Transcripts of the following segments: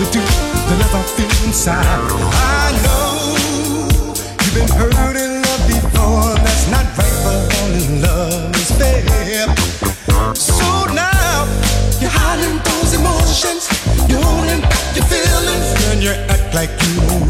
we do the love I feel inside. I know you've been hurt in love before. That's not right, but only love is fair. So now you're hiding those emotions, you're holding back your feelings, and you act like you.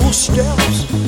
those steps.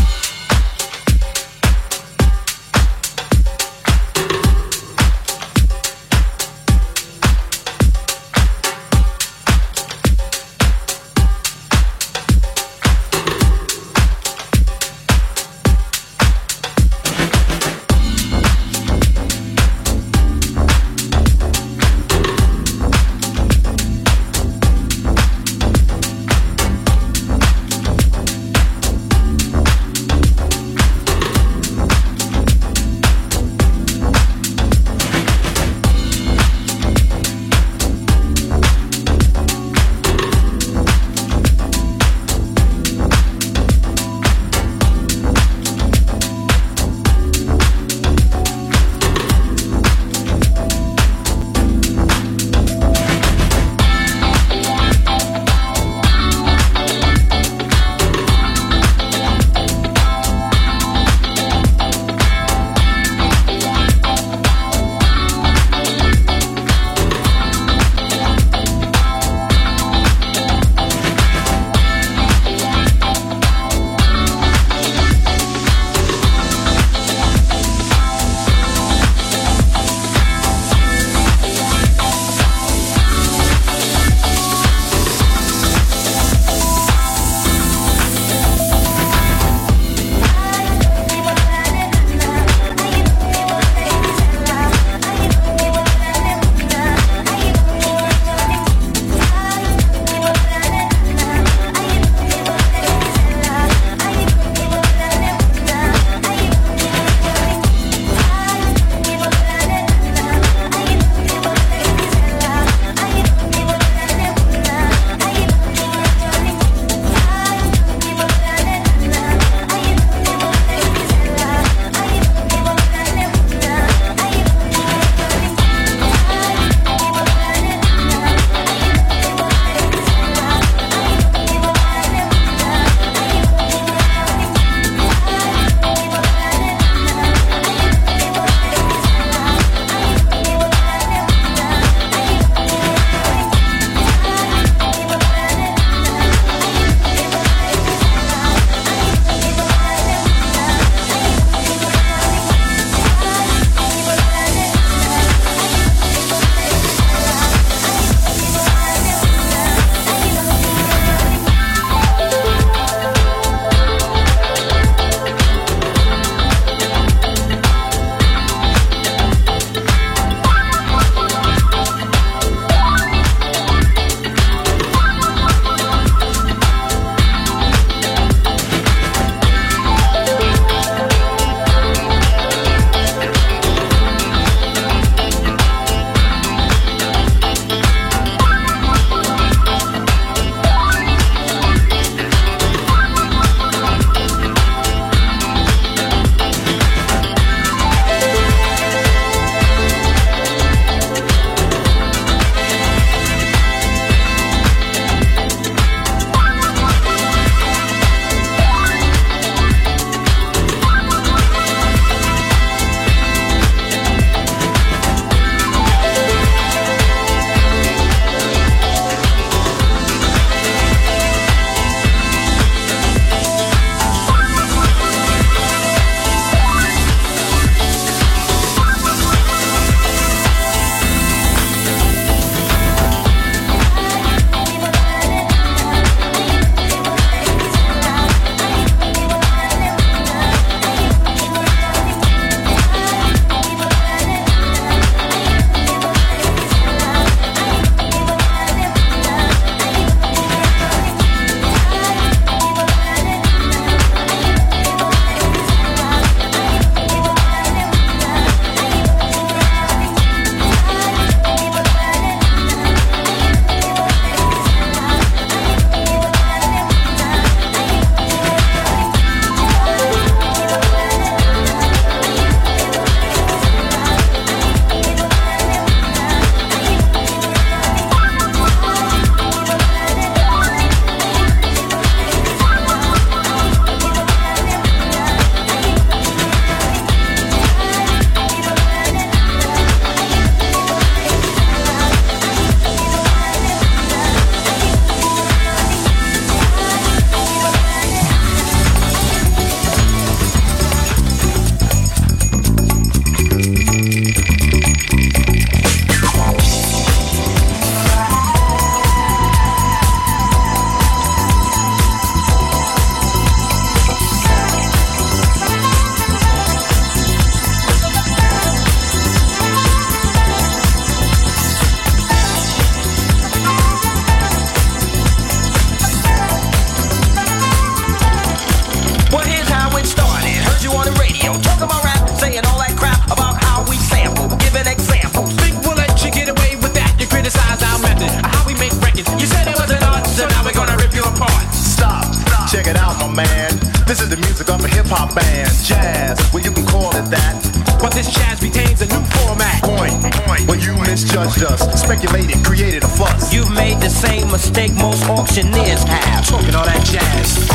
Same most auctioneers have. Talking all that jazz.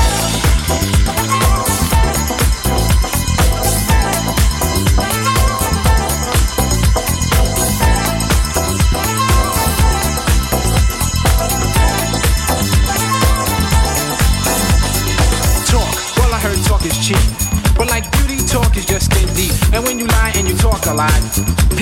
Talk, well I heard talk is cheap. But like beauty, talk is just skin deep. And when you lie and you talk a lot,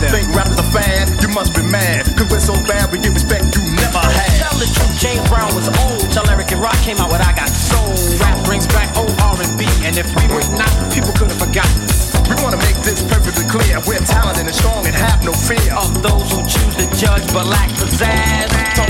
Them. Think rap is a fad? You must be mad. Cause we're so bad, we get respect you never had. Tell the truth, James Brown was old. Tell Eric and Rak came out with I Got Soul. Rap brings back old R&B. And if we were not, people could have forgotten. We wanna make this perfectly clear. We're talented and strong and have no fear. Of those who choose to judge but lack pizzazz. Talking